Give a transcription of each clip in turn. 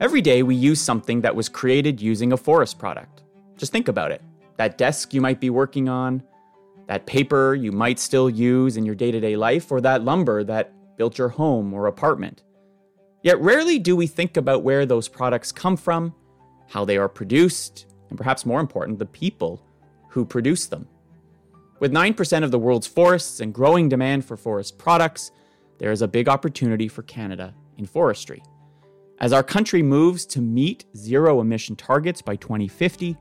Every day we use something that was created using a forest product. Just think about it. That desk you might be working on, that paper you might still use in your day to day life, or that lumber that built your home or apartment. Yet rarely do we think about where those products come from, how they are produced, and perhaps more important, the people who produce them. With 9% of the world's forests and growing demand for forest products, there is a big opportunity for Canada in forestry. As our country moves to meet zero emission targets by 2050,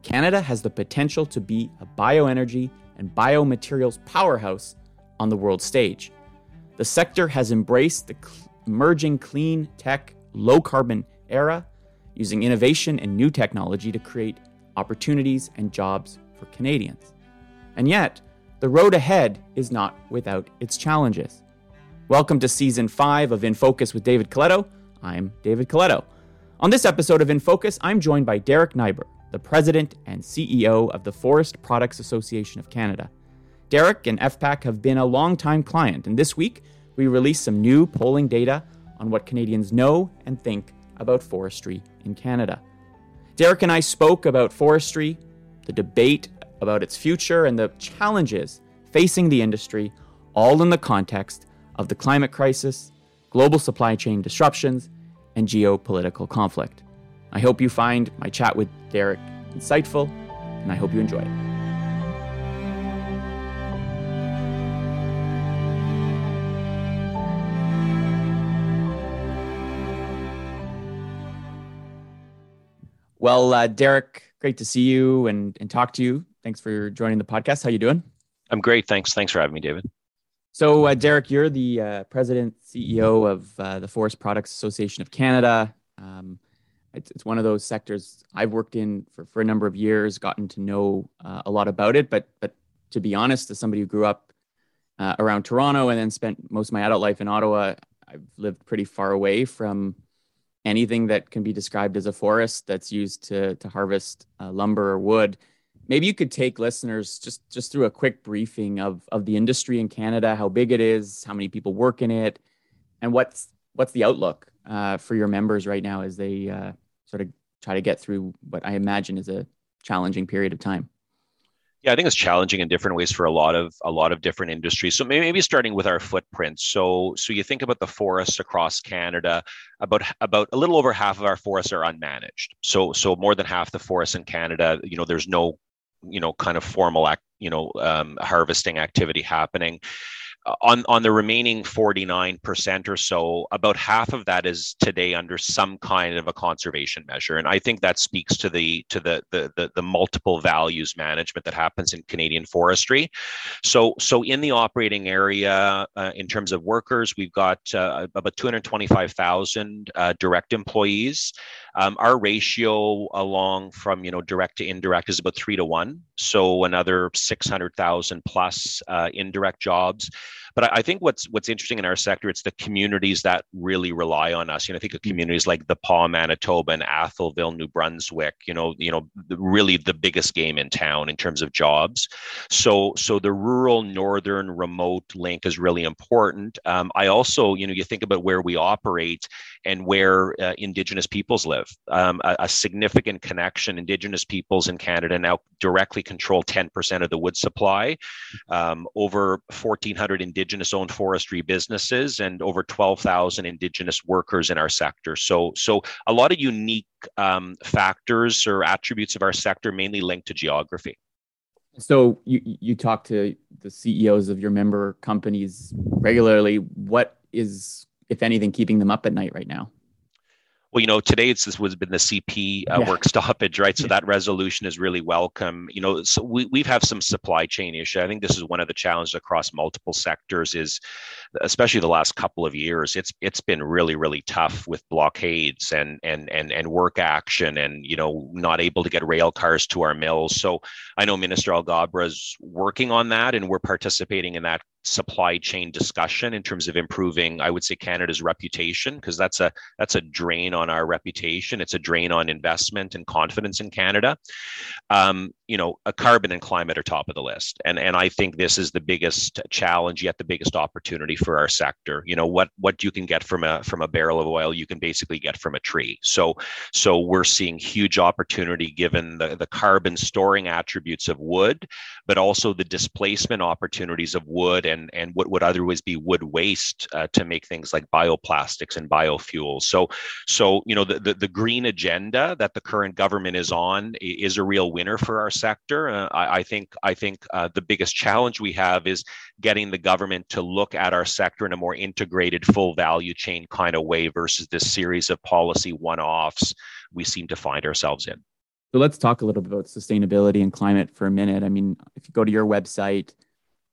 Canada has the potential to be a bioenergy and biomaterials powerhouse on the world stage. The sector has embraced the emerging clean tech, low carbon era, using innovation and new technology to create opportunities and jobs for Canadians. And yet, the road ahead is not without its challenges. Welcome to season five of In Focus with David Coletto. I'm David Coletto. On this episode of In Focus, I'm joined by Derek Nighbor, the president and CEO of the Forest Products Association of Canada. Derek and FPAC have been a long-time client, and this week we released some new polling data on what Canadians know and think about forestry in Canada. Derek and I spoke about forestry, the debate about its future, and the challenges facing the industry, all in the context of the climate crisis, global supply chain disruptions, and geopolitical conflict. I hope you find my chat with Derek insightful, and I hope you enjoy it. Well, uh, Derek, great to see you and, and talk to you. Thanks for joining the podcast. How you doing? I'm great. Thanks. Thanks for having me, David. So, uh, Derek, you're the uh, president, CEO of uh, the Forest Products Association of Canada. Um, it's, it's, one of those sectors I've worked in for, for a number of years, gotten to know uh, a lot about it. But, but to be honest, as somebody who grew up uh, around Toronto and then spent most of my adult life in Ottawa, I've lived pretty far away from anything that can be described as a forest that's used to, to harvest uh, lumber or wood. Maybe you could take listeners just, just through a quick briefing of, of the industry in Canada, how big it is, how many people work in it, and what's, what's the outlook uh, for your members right now as they uh, sort of try to get through what I imagine is a challenging period of time. Yeah, I think it's challenging in different ways for a lot of a lot of different industries. So maybe starting with our footprint. So so you think about the forests across Canada, about about a little over half of our forests are unmanaged. So so more than half the forests in Canada, you know, there's no you know kind of formal act, you know um, harvesting activity happening on on the remaining 49% or so about half of that is today under some kind of a conservation measure. And i think that speaks to the to the the the, the multiple values management that happens in canadian forestry. So so in the operating area uh, in terms of workers we've got uh, about 225000 uh, direct employees. Um, our ratio along from you know direct to indirect is about three to one, so another six hundred thousand plus uh, indirect jobs. But I, think what's what's interesting in our sector, it's the communities that really rely on us. You know, I think of communities like the Pas, Manitoba, and Atholville, New Brunswick. You know, you know, really the biggest game in town in terms of jobs. So, so the rural, northern, remote link is really important. Um, I also, you know, you think about where we operate and where uh, Indigenous peoples live. Um, a, a, significant connection. Indigenous peoples in Canada now directly control 10% of the wood supply. Um, over 1,400 Indigenous owned forestry businesses and over 12,000 Indigenous workers in our sector. So, so a lot of unique um, factors or attributes of our sector, mainly linked to geography. So you you talk to the CEOs of your member companies regularly. What is if anything, keeping them up at night right now? Well, you know, today it's this was been the CP uh, yeah. work stoppage, right? So that resolution is really welcome. You know, so we we've have some supply chain issue. I think this is one of the challenges across multiple sectors. Is especially the last couple of years, it's it's been really really tough with blockades and and and and work action, and you know, not able to get rail cars to our mills. So I know Minister Alghabra is working on that, and we're participating in that supply chain discussion in terms of improving i would say canada's reputation because that's a that's a drain on our reputation. It's a drain on investment and confidence in canada. Um, you know, a carbon and climate are top of the list, and and I think this is the biggest challenge yet the biggest opportunity for our sector. You know, what what you can get from a from a barrel of oil, you can basically get from a tree. So so we're seeing huge opportunity given the the carbon storing attributes of wood, but also the displacement opportunities of wood and and what would otherwise be wood waste uh, to make things like bioplastics and biofuels. So so you know the, the the green agenda that the current government is on is a real winner for our sector. Uh, I, I, think I think uh, the biggest challenge we have is getting the government to look at our sector in a more integrated, full value chain kind of way versus this series of policy one-offs we seem to find ourselves in. So let's talk a little bit about sustainability and climate for a minute. I mean, if you go to your website,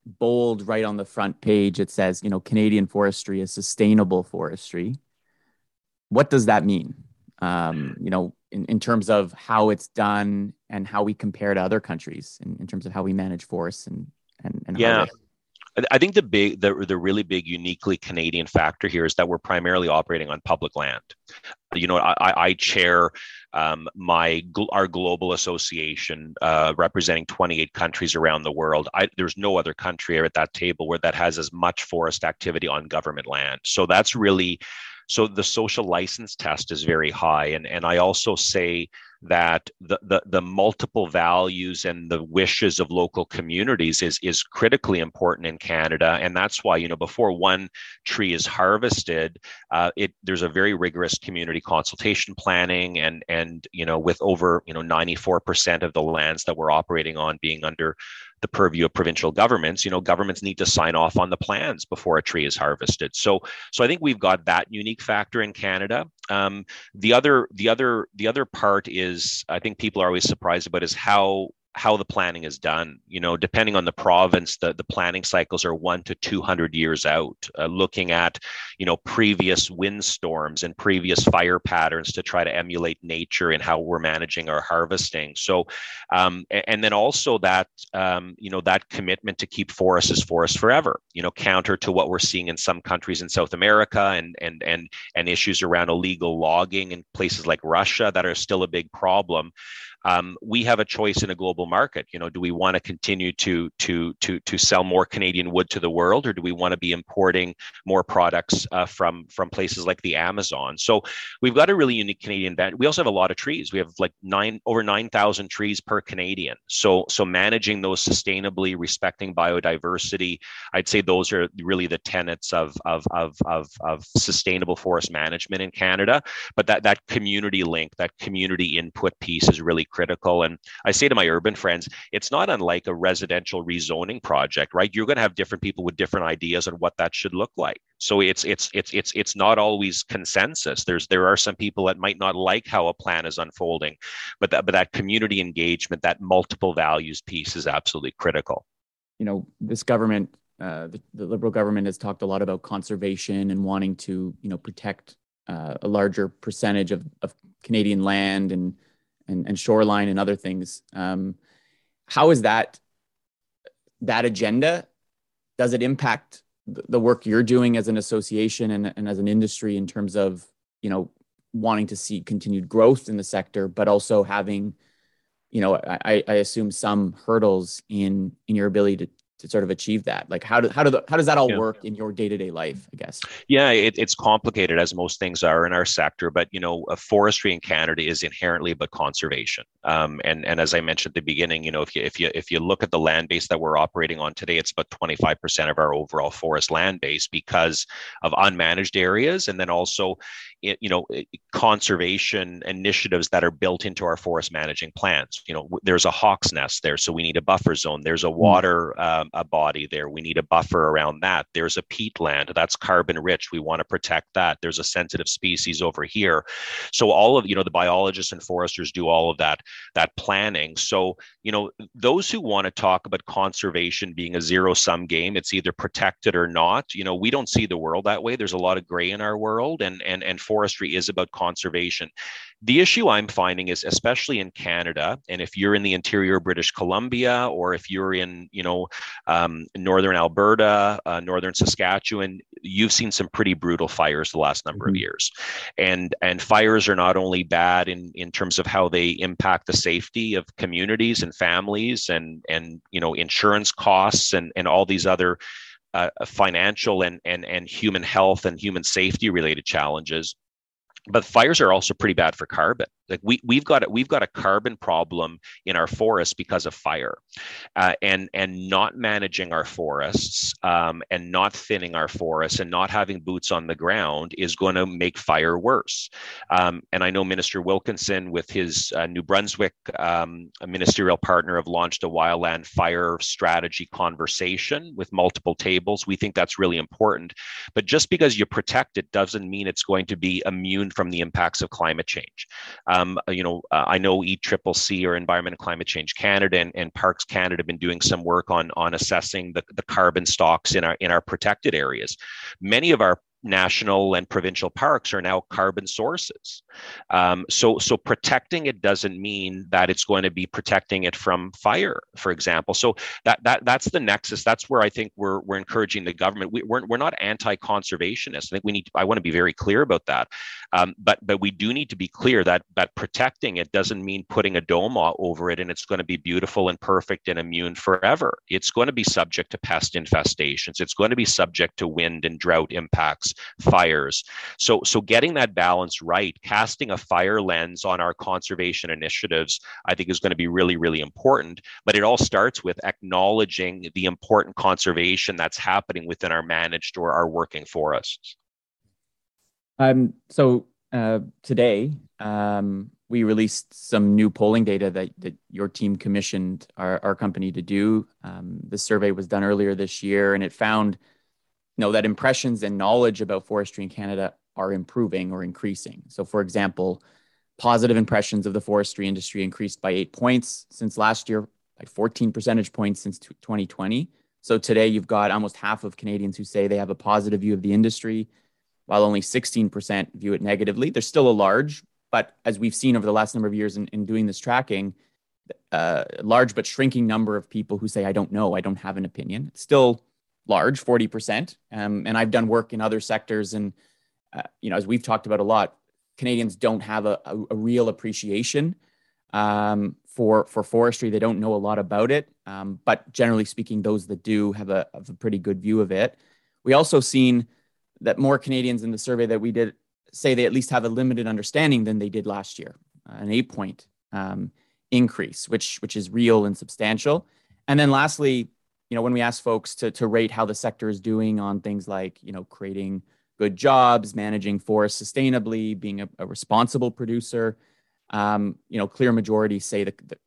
bold right on the front page, it says, you know, Canadian forestry is sustainable forestry. What does that mean? Um, you know, in, in terms of how it's done and how we compare to other countries in, in terms of how we manage forests and and, and yeah. I think the big, the, the really big, uniquely Canadian factor here is that we're primarily operating on public land. You know, I, I chair um, my our global association uh, representing 28 countries around the world. I, there's no other country at that table where that has as much forest activity on government land. So that's really so the social license test is very high. And, and I also say that the, the, the multiple values and the wishes of local communities is, is critically important in Canada. And that's why, you know, before one tree is harvested, uh, it there's a very rigorous community consultation planning and, and, you know, with over, you know, 94% of the lands that we're operating on being under the purview of provincial governments you know governments need to sign off on the plans before a tree is harvested so so i think we've got that unique factor in canada um, the other the other the other part is i think people are always surprised about is how how the planning is done. You know, depending on the province, the, the planning cycles are one to 200 years out, uh, looking at, you know, previous windstorms and previous fire patterns to try to emulate nature in how we're managing our harvesting. So, um, and then also that, um, you know, that commitment to keep forests as forests forever, you know, counter to what we're seeing in some countries in South America and, and, and, and issues around illegal logging in places like Russia that are still a big problem um, we have a choice in a global market. You know, do we want to continue to to to to sell more Canadian wood to the world, or do we want to be importing more products uh, from from places like the Amazon? So we've got a really unique Canadian band. We also have a lot of trees. We have like nine over nine thousand trees per Canadian. So so managing those sustainably, respecting biodiversity, I'd say those are really the tenets of of of of, of sustainable forest management in Canada. But that that community link, that community input piece is really critical. And I say to my urban friends, it's not unlike a residential rezoning project, right? You're going to have different people with different ideas on what that should look like. So it's it's it's it's it's not always consensus. There's there are some people that might not like how a plan is unfolding, but that but that community engagement, that multiple values piece is absolutely critical. You know, this government uh, the, the, liberal government has talked a lot about conservation and wanting to, you know, protect uh, a larger percentage of, of Canadian land and and, and shoreline and other things. Um, how is that that agenda? Does it impact the work you're doing as an association and, and as an industry in terms of you know wanting to see continued growth in the sector, but also having you know I, I assume some hurdles in in your ability to to sort of achieve that? Like how do how do the, how does that all yeah. work in your day to day life? I guess. Yeah, it, it's complicated as most things are in our sector, but you know, forestry in Canada is inherently about conservation. Um, and and as I mentioned at the beginning, you know, if you if you if you look at the land base that we're operating on today, it's about twenty five percent of our overall forest land base because of unmanaged areas, and then also you know conservation initiatives that are built into our forest managing plans. You know there's a hawk's nest there so we need a buffer zone. There's a hmm. water um, a body there. We need a buffer around that. There's a peatland that's carbon rich. We want to protect that. There's a sensitive species over here. So all of you know the biologists and foresters do all of that that planning. So you know those who want to talk about conservation being a zero sum game it's either protected or not. You know we don't see the world that way. There's a lot of gray in our world and and and forestry is about conservation. The issue I'm finding is, especially in Canada, and if you're in the interior British Columbia or if you're in, you know, um, northern Alberta, uh, northern Saskatchewan, you've seen some pretty brutal fires the last number mm-hmm. of years and and fires are not only bad in in terms of how they impact the safety of communities and families and and you know insurance costs and and all these other uh, financial and and and human health and human safety related challenges. But fires are also pretty bad for carbon like we we've got we've got a carbon problem in our forests because of fire, uh, and and not managing our forests um, and not thinning our forests and not having boots on the ground is going to make fire worse. Um, and I know Minister Wilkinson, with his uh, New Brunswick um, ministerial partner, have launched a wildland fire strategy conversation with multiple tables. We think that's really important. But just because you protect it doesn't mean it's going to be immune from the impacts of climate change. Um, you know, uh, I know ECCC or Environment and Climate Change Canada and, and Parks Canada have been doing some work on on assessing the, the carbon stocks in our in our protected areas. Many of our national and provincial parks are now carbon sources. Um, so, so protecting it doesn't mean that it's going to be protecting it from fire, for example. So that that that's the nexus. That's where I think we're we're encouraging the government. We, we're we're not anti-conservationists. I think we need. To, I want to be very clear about that. Um, but but we do need to be clear that that protecting it doesn't mean putting a dome over it and it's going to be beautiful and perfect and immune forever. It's going to be subject to pest infestations. It's going to be subject to wind and drought impacts fires. So, so getting that balance right, casting a fire lens on our conservation initiatives, I think is going to be really, really important. But it all starts with acknowledging the important conservation that's happening within our managed or our working forests. Um, so uh, today, um, we released some new polling data that, that your team commissioned our, our company to do. Um, the survey was done earlier this year, and it found know that impressions and knowledge about forestry in Canada are improving or increasing. So, for example, positive impressions of the forestry industry increased by eight points since last year, by 14 percentage points since 2020. So, today you've got almost half of Canadians who say they have a positive view of the industry, while only 16% view it negatively. There's still a large, but as we've seen over the last number of years in, in doing this tracking, uh, large but shrinking number of people who say, I don't know, I don't have an opinion. It's still large, 40%. Um, and I've done work in other sectors. And, uh, you know, as we've talked about a lot, Canadians don't have a, a, a real appreciation um, for, for forestry. They don't know a lot about it. Um, but generally speaking, those that do have a, have a pretty good view of it. We also seen that more Canadians in the survey that we did say they at least have a limited understanding than they did last year, uh, an eight point um, increase, which, which is real and substantial. And then lastly, you know, when we ask folks to, to rate how the sector is doing on things like, you know, creating good jobs, managing forests sustainably, being a, a responsible producer, um, you know, clear majority say the, the,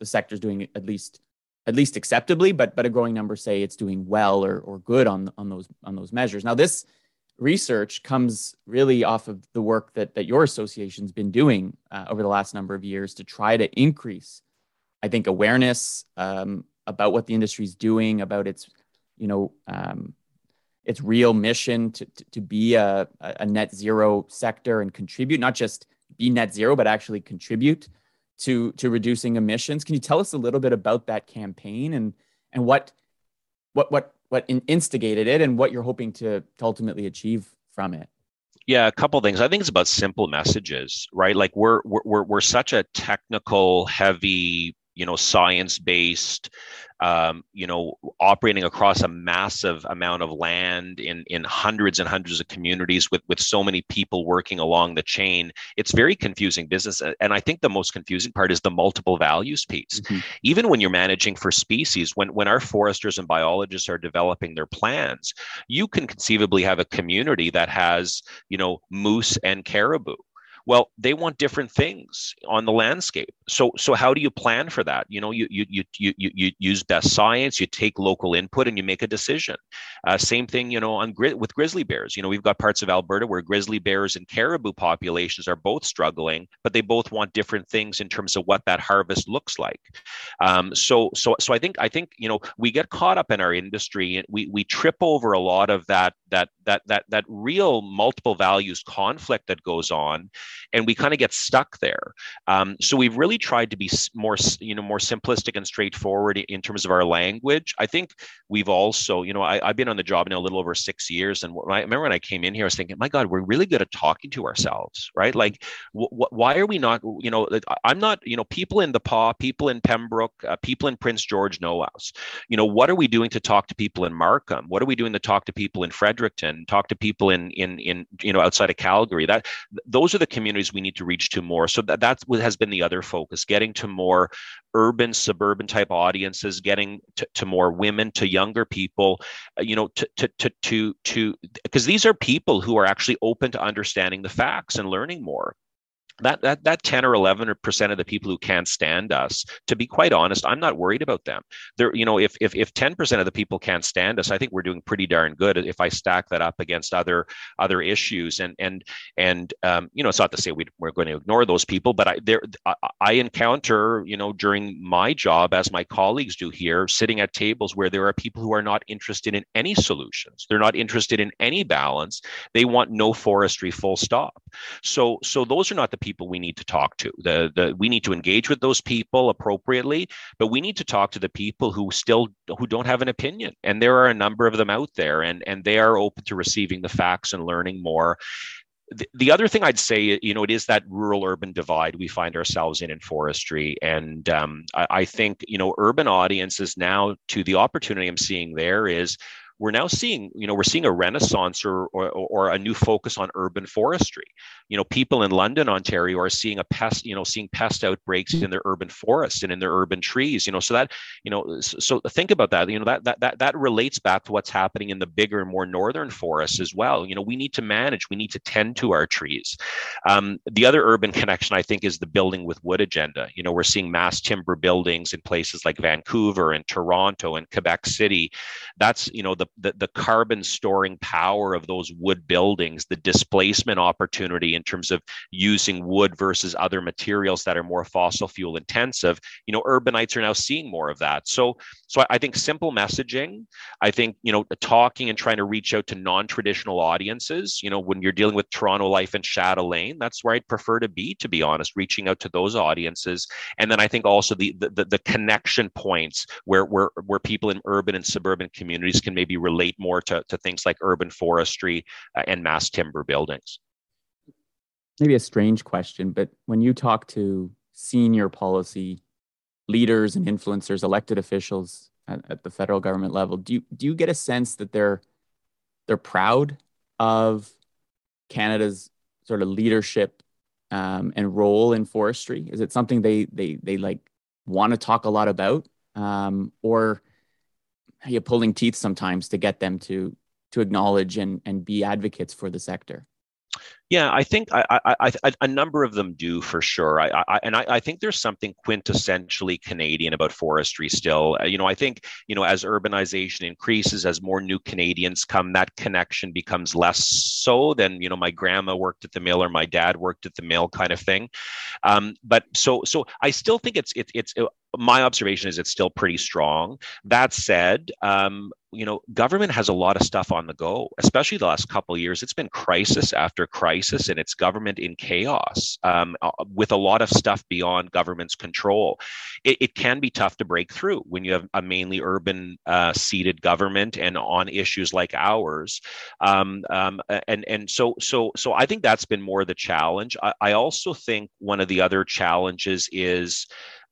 the sector is doing at least at least acceptably, but but a growing number say it's doing well or or good on on those on those measures. Now this research comes really off of the work that that your association's been doing uh, over the last number of years to try to increase, I think, awareness um, about what the industry is doing, about its, you know, um, its real mission to, to, to be a, a net zero sector and contribute, not just be net zero, but actually contribute to to reducing emissions. Can you tell us a little bit about that campaign and and what what what what instigated it and what you're hoping to, to ultimately achieve from it? Yeah, a couple things. I think it's about simple messages, right? Like we're we're we're such a technical heavy you know science based um, you know operating across a massive amount of land in in hundreds and hundreds of communities with with so many people working along the chain it's very confusing business. And i think the most confusing part is the multiple values piece. Mm-hmm. even when you're managing for species when when our foresters and biologists are developing their plans you can conceivably have a community that has you know moose and caribou well, they want different things on the landscape. So, so how do you plan for that? You know, you you you you you use best science. You take local input and you make a decision. Uh, same thing, you know, on with grizzly bears. You know, we've got parts of Alberta where grizzly bears and caribou populations are both struggling, but they both want different things in terms of what that harvest looks like. Um, so, so, so I think I think you know we get caught up in our industry and we we trip over a lot of that that that that that real multiple values conflict that goes on and we kind of get stuck there. Um, so we've really tried to be more, you know, more simplistic and straightforward in terms of our language. I think we've also, you know, I, have been on the job now a little over six years, and I remember when I came in here, I was thinking, my God, we're really good at talking to ourselves, right? Like, w- why are we not, you know, I'm not, you know, people in the Pas, people in Pembroke, uh, people in Prince George know us. You know, what are we doing to talk to people in Markham? What are we doing to talk to people in Fredericton? Talk to people in in in you know outside of Calgary. That those are the communities we need to reach to more. So that what has been the other focus, getting to more urban suburban type audiences getting to, to more women to younger people uh, you know to to to to because these are people who are actually open to understanding the facts and learning more that that that 10 or 11 percent of the people who can't stand us to be quite honest i'm not worried about them. There you know if if if 10 percent of the people can't stand us i think we're doing pretty darn good if i stack that up against other other issues. And and and um, you know it's not to say we, we're going to ignore those people but i there I, I encounter you know during my job as my colleagues do here sitting at tables where there are people who are not interested in any solutions. They're not interested in any balance. They want no forestry full stop. So so those are not the people people we need to talk to. The, the, we need to engage with those people appropriately, but we need to talk to the people who still who don't have an opinion. And there are a number of them out there, and, and they are open to receiving the facts and learning more the, other thing I'd say, you know, it is that rural urban divide we find ourselves in in forestry. And um, I, I, think, you know, urban audiences now to the opportunity I'm seeing there is we're now seeing, you know, we're seeing a renaissance or, or, or a new focus on urban forestry. You know, people in London, Ontario are seeing a pest, you know, seeing pest outbreaks in their urban forests and in their urban trees, you know, so that, you know, so think about that, you know, that, that, that, that relates back to what's happening in the bigger and more northern forests as well. You know, we need to manage, we need to tend to our trees. Um, the other urban connection, I think, is the building with wood agenda. You know, we're seeing mass timber buildings in places like Vancouver and Toronto and Quebec City. That's, you know, the the, the carbon storing power of those wood buildings, the displacement opportunity in terms of using wood versus other materials that are more fossil fuel intensive, you know, urbanites are now seeing more of that. So, so I think simple messaging, I think, you know, talking and trying to reach out to non-traditional audiences, you know, when you're dealing with Toronto Life and Chatelaine, that's where I'd prefer to be, to be honest, reaching out to those audiences. And then I think also the the, the connection points where where where people in urban and suburban communities can maybe relate more to, to things like urban forestry uh, and mass timber buildings. Maybe a strange question, but when you talk to senior policy leaders and influencers, elected officials at, at the federal government level, do you do you get a sense that they're they're proud of Canada's sort of leadership um, and role in forestry? Is it something they they they like want to talk a lot about, um, or are pulling teeth sometimes to get them to to acknowledge and and be advocates for the sector? Yeah, I think I, I, I, a number of them do for sure. I, I and I, think there's something quintessentially Canadian about forestry still. Uh, you know, I think you know as urbanization increases, as more new Canadians come, that connection becomes less so than you know my grandma worked at the mill or my dad worked at the mill kind of thing. Um, but so so I still think it's it, it's uh, my observation is it's still pretty strong. That said, um, you know, government has a lot of stuff on the go, especially the last couple years. It's been crisis after crisis, and it's government in chaos um, uh, with a lot of stuff beyond government's control. It, it, can be tough to break through when you have a mainly urban uh, seated government and on issues like ours. Um, um, and and so so so I think that's been more the challenge. I, I also think one of the other challenges is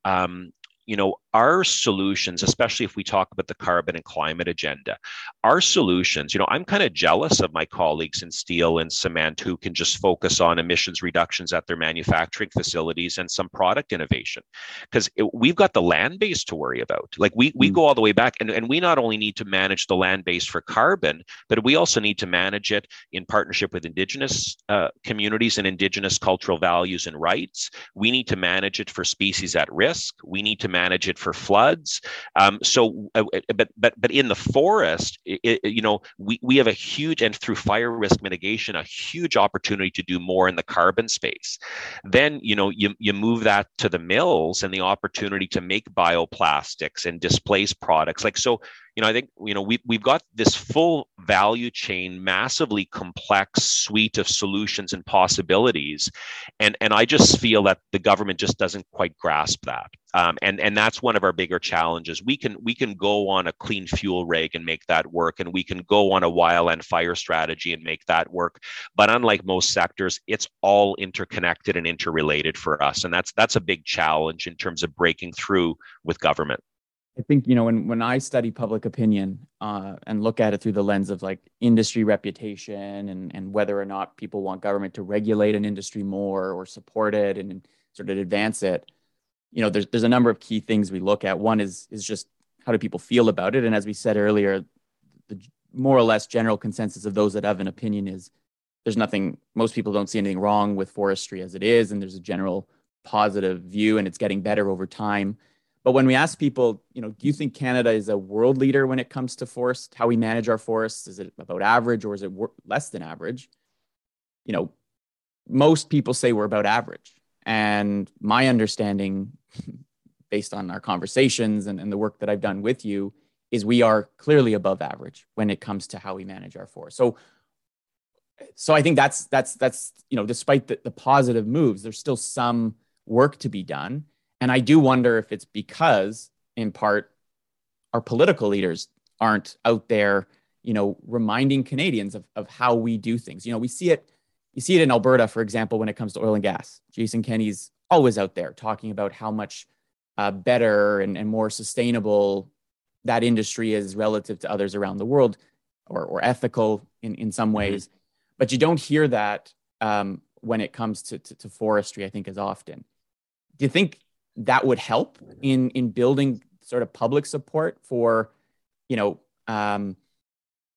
um, you know, our solutions, especially if we talk about the carbon and climate agenda, our solutions, you know, I'm kind of jealous of my colleagues in steel and cement who can just focus on emissions reductions at their manufacturing facilities and some product innovation. Because we've got the land base to worry about. Like we, we mm. go all the way back, and, and we not only need to manage the land base for carbon, but we also need to manage it in partnership with Indigenous uh, communities and Indigenous cultural values and rights. We need to manage it for species at risk. We need to manage it for floods. Um, so, uh, uh, but but but in the forest, it, you know, we we have a huge and through fire risk mitigation, a huge opportunity to do more in the carbon space. Then you know you you move that to the mills and the opportunity to make bioplastics and displace products like so you know, I think you know we we've got this full value chain, massively complex suite of solutions and possibilities, and and I just feel that the government just doesn't quite grasp that. Um, and and that's one of our bigger challenges. We can we can go on a clean fuel reg and make that work, and we can go on a wildland fire strategy and make that work. But unlike most sectors, it's all interconnected and interrelated for us, and that's that's a big challenge in terms of breaking through with government. I think you know when when I study public opinion uh, and look at it through the lens of like industry reputation and and whether or not people want government to regulate an industry more or support it and sort of advance it you know, there's there's a number of key things we look at. One is is just how do people feel about it, and as we said earlier, the more or less general consensus of those that have an opinion is there's nothing. Most people don't see anything wrong with forestry as it is, and there's a general positive view, and it's getting better over time. But when we ask people, you know, do you think Canada is a world leader when it comes to forest? How we manage our forests? Is it about average or is it less than average? You know, most people say we're about average. And my understanding, based on our conversations and, and the work that I've done with you, is we are clearly above average when it comes to how we manage our forest. So, so I think that's that's that's you know, despite the, the positive moves, there's still some work to be done. And I do wonder if it's because, in part, our political leaders aren't out there, you know, reminding Canadians of, of how we do things. You know, we see it you see it in Alberta, for example, when it comes to oil and gas. Jason Kenney's always out there talking about how much uh, better and, and more sustainable that industry is relative to others around the world or, or ethical in, in some mm-hmm. ways. Mm-hmm. But you don't hear that um, when it comes to, to, to forestry, I think, as often. Do you think that would help in, in building sort of public support for, you know, um,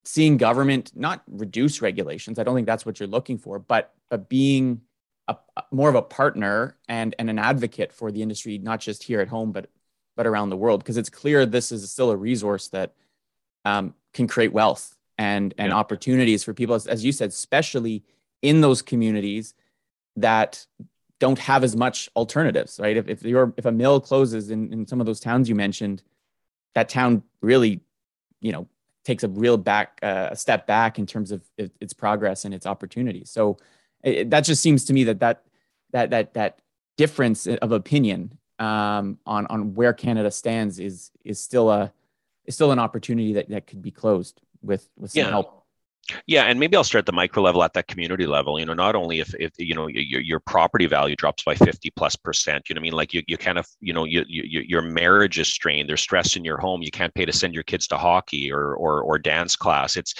seeing government not reduce regulations. I don't think that's what you're looking for, but but being a, more of a partner and and an advocate for the industry, not just here at home, but but around the world, because it's clear this is still a resource that um, can create wealth and and yeah. opportunities for people, as, as you said, especially in those communities that don't have as much alternatives, right? If if you're if a mill closes in, in some of those towns you mentioned, that town really, you know, takes a real back uh, a step back in terms of its progress and its opportunities. So it, that just seems to me that that that that that difference of opinion um, on on where Canada stands is is still a is still an opportunity that, that could be closed with with some yeah. help yeah, and maybe I'll start at the micro level at that community level. You know, not only if, if you know your, your property value drops by fifty plus percent, you know, I mean, like you, you kind of you know you, you, your marriage is strained. There's stress in your home. You can't pay to send your kids to hockey or or, or dance class. It's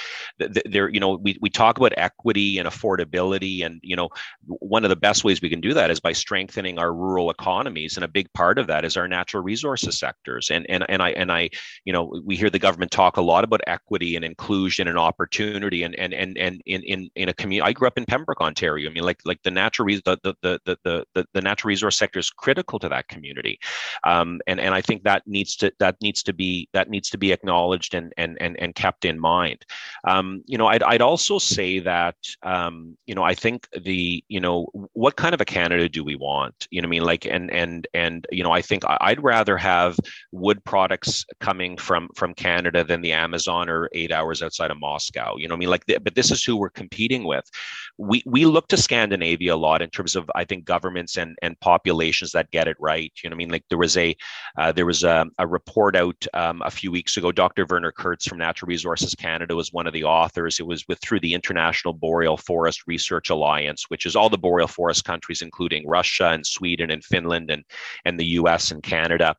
there. You know, we we talk about equity and affordability, and you know, one of the best ways we can do that is by strengthening our rural economies, and a big part of that is our natural resources sectors. And and and I and I, you know, we hear the government talk a lot about equity and inclusion and opportunity and and and and in in in a community. I grew up in Pembroke, Ontario. I mean, like like the natural the the the the the, the natural resource sector is critical to that community, um, and and I think that needs to that needs to be that needs to be acknowledged and and and and kept in mind. Um, you know, I'd I'd also say that um, you know I think the you know what kind of a Canada do we want? You know, I mean, like and and and you know I think I'd rather have wood products coming from from Canada than the Amazon or eight hours outside of Moscow. You know, I mean, like, the, but this is who we're competing with. We we look to Scandinavia a lot in terms of I think governments and and populations that get it right. You know, I mean, like there was a uh, there was a, a report out um, a few weeks ago. Dr. Werner Kurz from Natural Resources Canada was one of the authors. It was with through the International Boreal Forest Research Alliance, which is all the boreal forest countries, including Russia and Sweden and Finland and and the U.S. and Canada.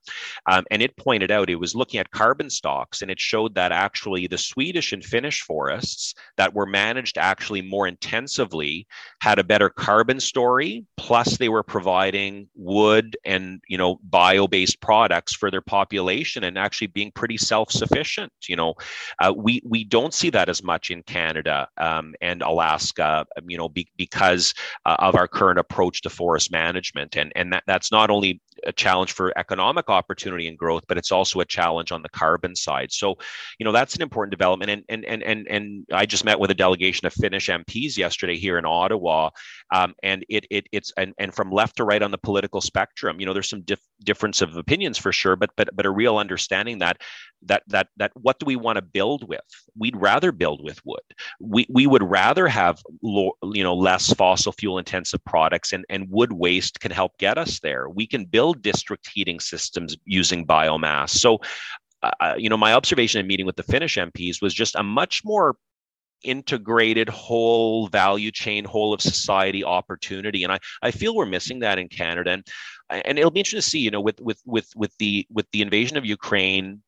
Um, and it pointed out it was looking at carbon stocks, and it showed that actually the Swedish and Finnish forests that were managed actually more intensively had a better carbon story plus they were providing wood and you know bio-based products for their population and actually being pretty self-sufficient you know. Uh, we we don't see that as much in canada um, and alaska um, you know be, because uh, of our current approach to forest management. And and that, that's not only a challenge for economic opportunity and growth but it's also a challenge on the carbon side. So you know that's an important development. And and and and, and just met with a delegation of Finnish MPs yesterday here in Ottawa, um, and it, it it's and, and from left to right on the political spectrum, you know, there's some dif- difference of opinions for sure, but but but a real understanding that that that that what do we want to build with? We'd rather build with wood. We we would rather have lo- you know less fossil fuel intensive products, and and wood waste can help get us there. We can build district heating systems using biomass. So uh, you know, my observation in meeting with the Finnish MPs was just a much more integrated whole value chain whole of society opportunity and i i feel we're missing that in canada and and it'll be interesting to see you know with with with with the with the invasion of ukraine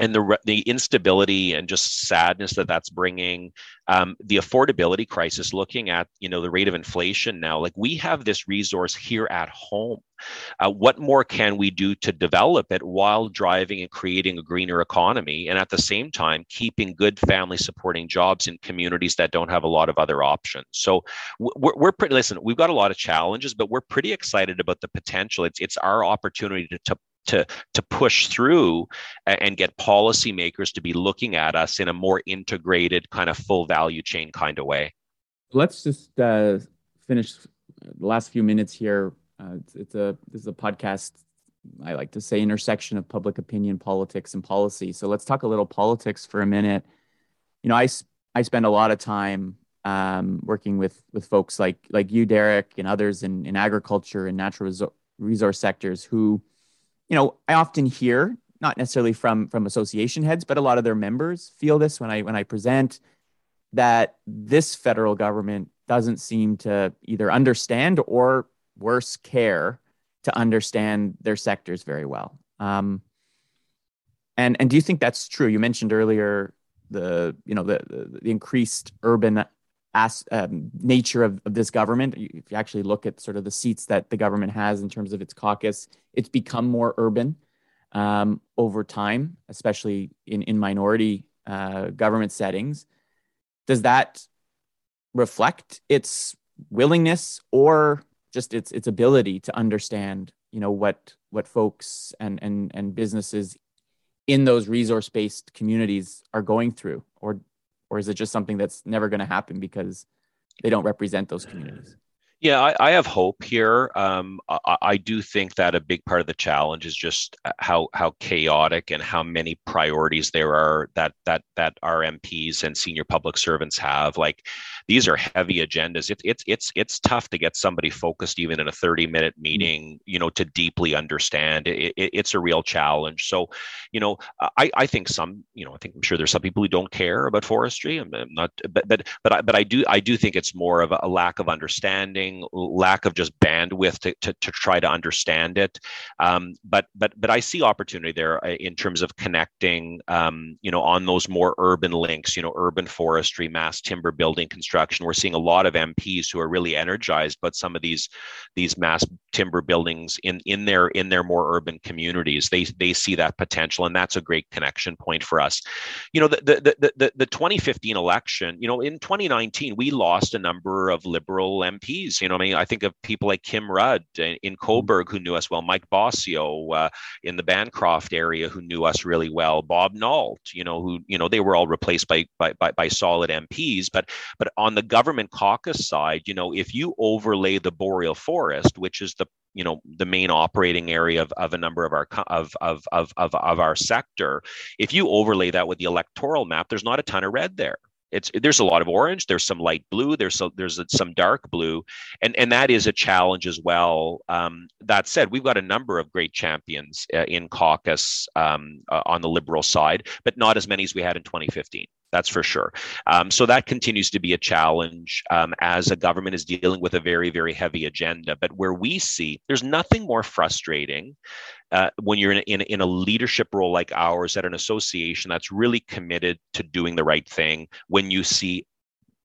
and the the instability and just sadness that that's bringing um, the affordability crisis looking at you know the rate of inflation now like we have this resource here at home. Uh, what more can we do to develop it while driving and creating a greener economy and at the same time keeping good family supporting jobs in communities that don't have a lot of other options? So we're, we're pretty listen we've got a lot of challenges but we're pretty excited about the potential. It's it's our opportunity to, to to to push through and get policymakers to be looking at us in a more integrated kind of full value chain kind of way. Let's just uh, finish the last few minutes here. Uh, it's, it's, a this is a podcast i like to say intersection of public opinion politics and policy. So let's talk a little politics for a minute. You know i i spend a lot of time um, working with with folks like like you derek and others in in agriculture and natural resource sectors who you know, I often hear not necessarily from from association heads, but a lot of their members feel this when I when I present that this federal government doesn't seem to either understand or worse care to understand their sectors very well. Um, and and do you think that's true? You mentioned earlier the you know the the, the increased urban as, um, nature of, of this government. If you actually look at sort of the seats that the government has in terms of its caucus, it's become more urban um, over time, especially in, in minority uh, government settings. Does that reflect its willingness or just its its ability to understand, you know, what what folks and and and businesses in those resource based communities are going through, or or is it just something that's never going to happen because they don't represent those communities? Yeah, I, I have hope here. Um, I, I, do think that a big part of the challenge is just how how chaotic and how many priorities there are that that that our MPs and senior public servants have. Like these are heavy agendas. It's it's it's it's tough to get somebody focused even in a thirty minute mm. meeting. You know, to deeply understand. It, it, it's a real challenge. So, you know, I I think some you know I think I'm sure there's some people who don't care about forestry. I'm, I'm not, but but but I, but I do I do think it's more of a lack of understanding lack of just bandwidth to, to, to try to understand it. Um, but but but I see opportunity there uh, in terms of connecting, um, you know, on those more urban links. You know, urban forestry, mass timber building construction. We're seeing a lot of MPs who are really energized but some of these these mass timber buildings in in their in their more urban communities. They they see that potential, and that's a great connection point for us. You know, the the the the, the 2015 election. You know, in 2019 we lost a number of liberal MPs you know, I mean, I think of people like Kim Rudd in, in mm-hmm. Cobourg who knew us well, Mike Bossio uh, in the Bancroft area who knew us really well, Bob Nault, you know, who you know they were all replaced by by by, by solid MPs. But but on the government caucus side, you know, if you overlay the boreal forest, which is the you know the main operating area of, of a number of our of, of of of of our sector if you overlay that with the electoral map there's not a ton of red there it's there's a lot of orange there's some light blue there's some, there's some dark blue and and that is a challenge as well. Um, that said we've got a number of great champions uh, in caucus um, uh, on the liberal side but not as many as we had in 2015 that's for sure. Um, so that continues to be a challenge um, as a government is dealing with a very, very heavy agenda. But where we see there's nothing more frustrating uh, when you're in in, in a leadership role like ours at an association that's really committed to doing the right thing, when you see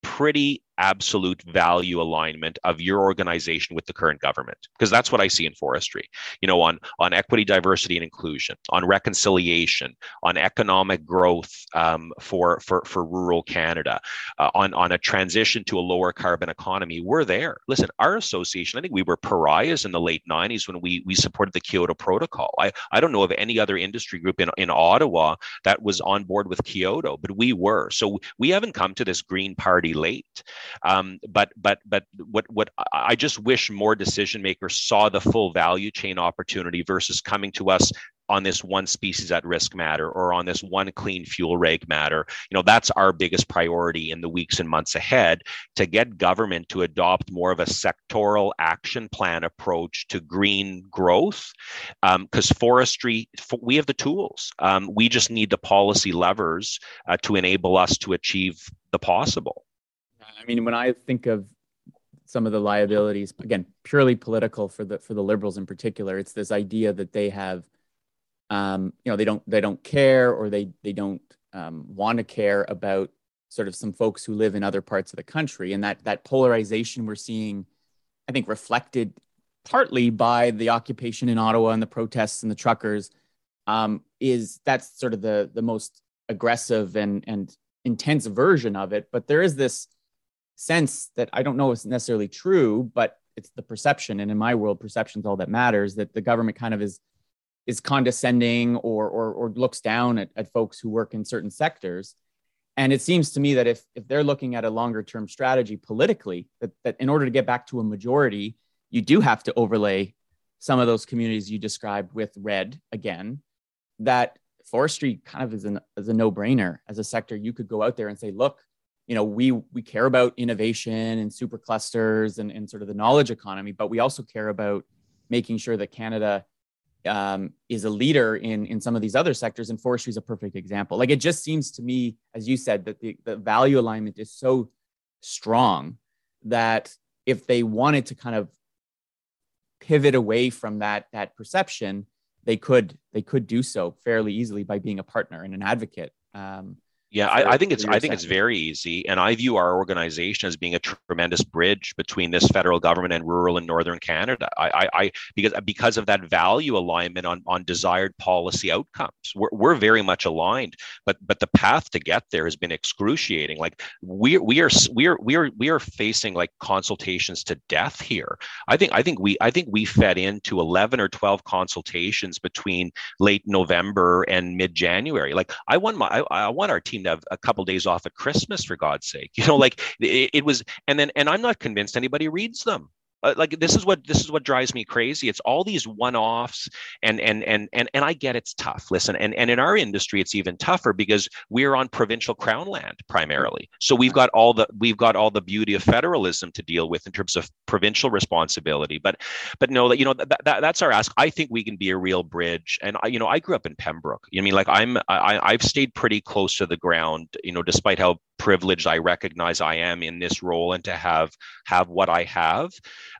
pretty absolute value alignment of your organization with the current government because that's what i see in forestry. You know on on equity diversity and inclusion on reconciliation on economic growth um, for for for rural canada uh, on on a transition to a lower carbon economy we're there. Listen our association i think we were pariahs in the late 90s when we we supported the kyoto protocol. I i don't know of any other industry group in in ottawa that was on board with kyoto but we were. So we haven't come to this green party late Um, but but but what what I just wish more decision makers saw the full value chain opportunity versus coming to us on this one species at risk matter or on this one clean fuel reg matter. You know that's our biggest priority in the weeks and months ahead to get government to adopt more of a sectoral action plan approach to green growth. Because um, forestry we have the tools. Um, we just need the policy levers uh, to enable us to achieve the possible i mean when i think of some of the liabilities again purely political for the for the liberals in particular it's this idea that they have um, you know they don't they don't care or they they don't um, want to care about sort of some folks who live in other parts of the country. And that that polarization we're seeing i think reflected partly by the occupation in ottawa and the protests and the truckers um, is that's sort of the the most aggressive and and intense version of it. But there is this sense that i don't know is necessarily true but it's the perception and in my world perception is all that matters that the government kind of is is condescending or, or, or looks down at, at folks who work in certain sectors. And it seems to me that if, if they're looking at a longer term strategy politically, that, that in order to get back to a majority, you do have to overlay some of those communities you described with red again, that forestry kind of is, an, is a no brainer as a sector. You could go out there and say, look, you know, we, we care about innovation and super clusters and, and sort of the knowledge economy, but we also care about making sure that Canada um, is a leader in in some of these other sectors, and forestry is a perfect example. Like it just seems to me, as you said, that the, the value alignment is so strong that if they wanted to kind of pivot away from that that perception, they could they could do so fairly easily by being a partner and an advocate. Um, yeah, I, I, think it's I think it's very easy, and I view our organization as being a tremendous bridge between this federal government and rural and northern Canada. I, I, I because because of that value alignment on on desired policy outcomes, we're, we're very much aligned. But but the path to get there has been excruciating. Like we we are we are we are we are facing like consultations to death here. I think I think we I think we fed into eleven or twelve consultations between late November and mid January. Like I want my I, I want our team to a couple days off at Christmas for God's sake. You know, like it, it was, and then and I'm not convinced anybody reads them Uh, like this is what this is what drives me crazy. It's all these one-offs and and and and and i get it's tough. Listen and and in our industry it's even tougher because we're on provincial crown land primarily. So we've got all the we've got all the beauty of federalism to deal with in terms of provincial responsibility. But but no that you know that, that that's our ask. I think we can be a real bridge. And i you know i grew up in pembroke. You know, i mean? Like i'm I, i've stayed pretty close to the ground you know despite how privileged I recognize I am in this role and to have have what I have.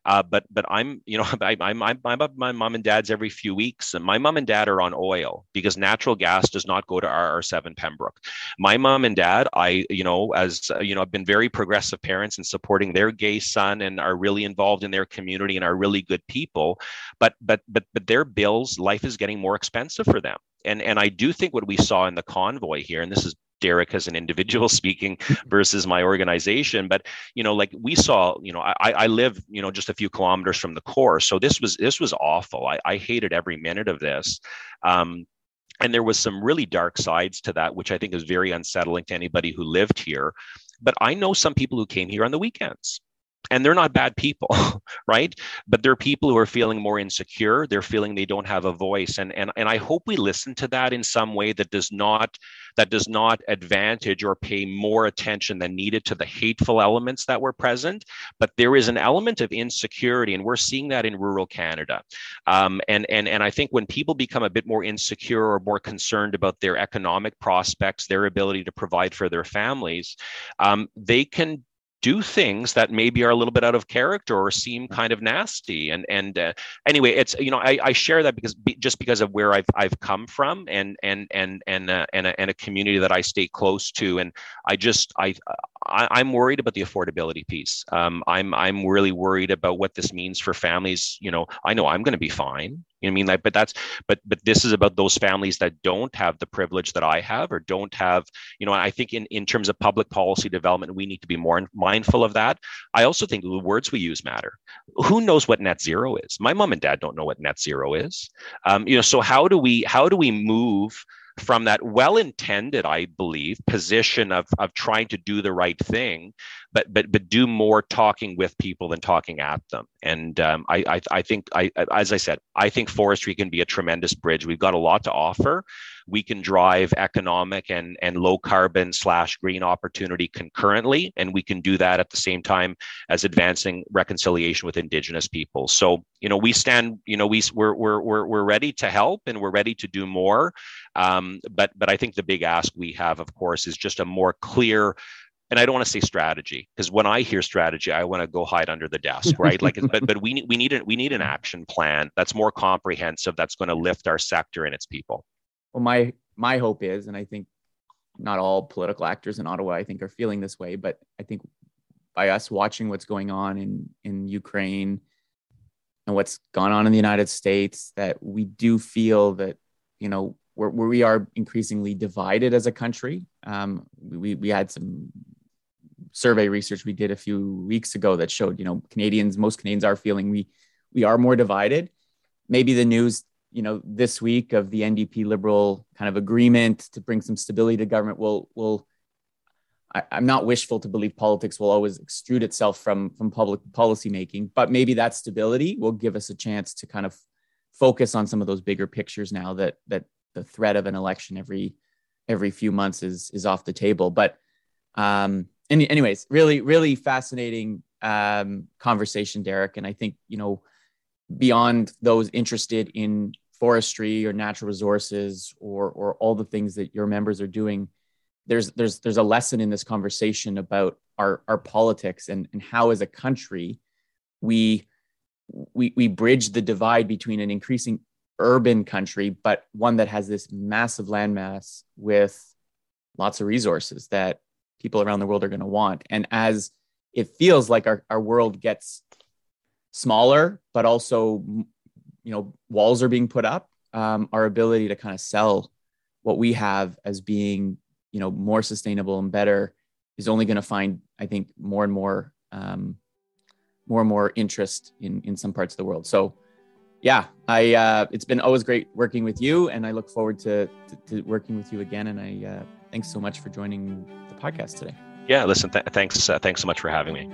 Uh, but but I'm you know I, I'm I'm I'm up my mom and dad's every few weeks, and my mom and dad are on oil because natural gas does not go to RR7 Pembroke. My mom and dad, I you know as you know, I've been very progressive parents in supporting their gay son and are really involved in their community and are really good people. But but but but their bills, life is getting more expensive for them and and I do think what we saw in the convoy here, and this is Derek as an individual speaking versus my organization. But you know, like we saw, you know, I, I live, you know, just a few kilometers from the core, so this was this was awful. I, I hated every minute of this. Um, and there was some really dark sides to that, which I think is very unsettling to anybody who lived here. But I know some people who came here on the weekends and they're not bad people right? But they're people who are feeling more insecure. They're feeling they don't have a voice. And and, and i hope we listen to that in some way that does not that does not advantage or pay more attention than needed to the hateful elements that were present. But there is an element of insecurity and we're seeing that in rural canada. Um, and and and i think when people become a bit more insecure or more concerned about their economic prospects their ability to provide for their families um, they can do things that maybe are a little bit out of character or seem kind of nasty. And and uh, anyway it's you know I, I share that because just because of where I've I've come from and and and and uh, and, a, and a community that I stay close to. And I just I I, am worried about the affordability piece. Um, I'm I'm really worried about what this means for families. You know, I know I'm going to be fine. You know I mean? Like, but that's but but this is about those families that don't have the privilege that I have or don't have. You know, I think in in terms of public policy development, we need to be more mindful of that. I also think the words we use matter. Who knows what net zero is? My mom and dad don't know what net zero is. Um, you know, so how do we how do we move from that well-intended, I believe, position of of trying to do the right thing, but but but do more talking with people than talking at them. And um, I, I I think I as I said, I think forestry can be a tremendous bridge. We've got a lot to offer we can drive economic and, and low carbon slash green opportunity concurrently. And we can do that at the same time as advancing reconciliation with Indigenous people. So, you know, we stand, you know, we, we're, we're, we're, we're ready to help and we're ready to do more. Um, but, but I think the big ask we have, of course, is just a more clear and I don't want to say strategy because when I hear strategy, I want to go hide under the desk, right? like, but but we need we need we need an action plan that's more comprehensive, that's going to lift our sector and its people well, my my hope is, and I think not all political actors in Ottawa, I think, are feeling this way, but I think by us watching what's going on in in Ukraine and what's gone on in the United States, that we do feel that you know we're, we are increasingly divided as a country. Um, we we had some survey research we did a few weeks ago that showed you know Canadians, most Canadians are feeling we we are more divided. Maybe the news you know this week of the NDP Liberal kind of agreement to bring some stability to government will will I, am not wishful to believe politics will always extrude itself from from public policy making, but maybe that stability will give us a chance to kind of focus on some of those bigger pictures now that that the threat of an election every every few months is is off the table. But um, any, anyways, really really fascinating um, conversation, Derek, and I think you know beyond those interested in forestry or natural resources or or all the things that your members are doing there's there's there's a lesson in this conversation about our our politics and and how as a country we we we bridge the divide between an increasing urban country but one that has this massive landmass with lots of resources that people around the world are going to want. And as it feels like our, our world gets smaller but also you know walls are being put up um, our ability to kind of sell what we have as being you know more sustainable and better is only going to find i think more and more um, more and more interest in in some parts of the world. So yeah i uh, it's been always great working with you and i look forward to to, to working with you again and i uh, thanks so much for joining the podcast today. Yeah listen th- thanks uh, thanks so much for having me